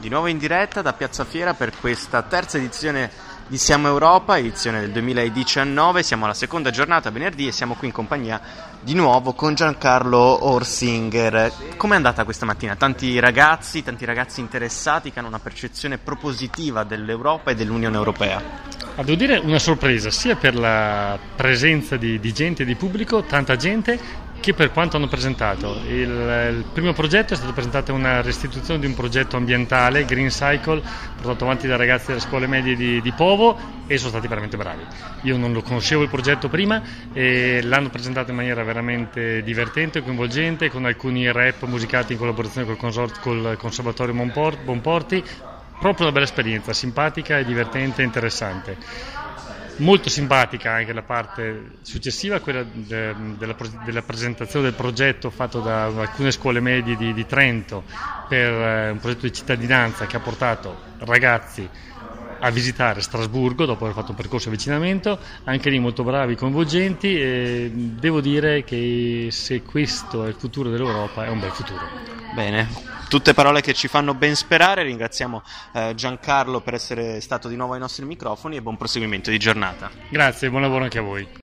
di nuovo in diretta da Piazza Fiera per questa terza edizione di Siamo Europa, edizione del 2019. Siamo alla seconda giornata, venerdì, e siamo qui in compagnia di nuovo con Giancarlo Orsinger. Com'è andata questa mattina? Tanti ragazzi, tanti ragazzi interessati che hanno una percezione propositiva dell'Europa e dell'Unione Europea. Ah, devo dire una sorpresa sia per la presenza di, di gente, di pubblico, tanta gente, che per quanto hanno presentato. Il, il, primo progetto è stato presentato una restituzione di un progetto ambientale, Green Cycle, portato avanti dai ragazzi delle scuole medie di, di Povo e sono stati veramente bravi. Io non lo conoscevo il progetto prima e l'hanno presentato in maniera veramente divertente, coinvolgente, con alcuni rap musicati in collaborazione col, consort, col Conservatorio Bonporti. Proprio una bella esperienza, simpatica e divertente e interessante molto simpatica anche la parte successiva, quella de, della, della, presentazione del progetto fatto da alcune scuole medie di, di Trento per eh, un progetto di cittadinanza che ha portato ragazzi a visitare Strasburgo dopo aver fatto un percorso di avvicinamento, anche lì molto bravi, coinvolgenti e devo dire che se questo è il futuro dell'Europa è un bel futuro. Bene, tutte parole che ci fanno ben sperare. Ringraziamo eh, Giancarlo per essere stato di nuovo ai nostri microfoni e buon proseguimento di giornata. Grazie, buon lavoro anche a voi.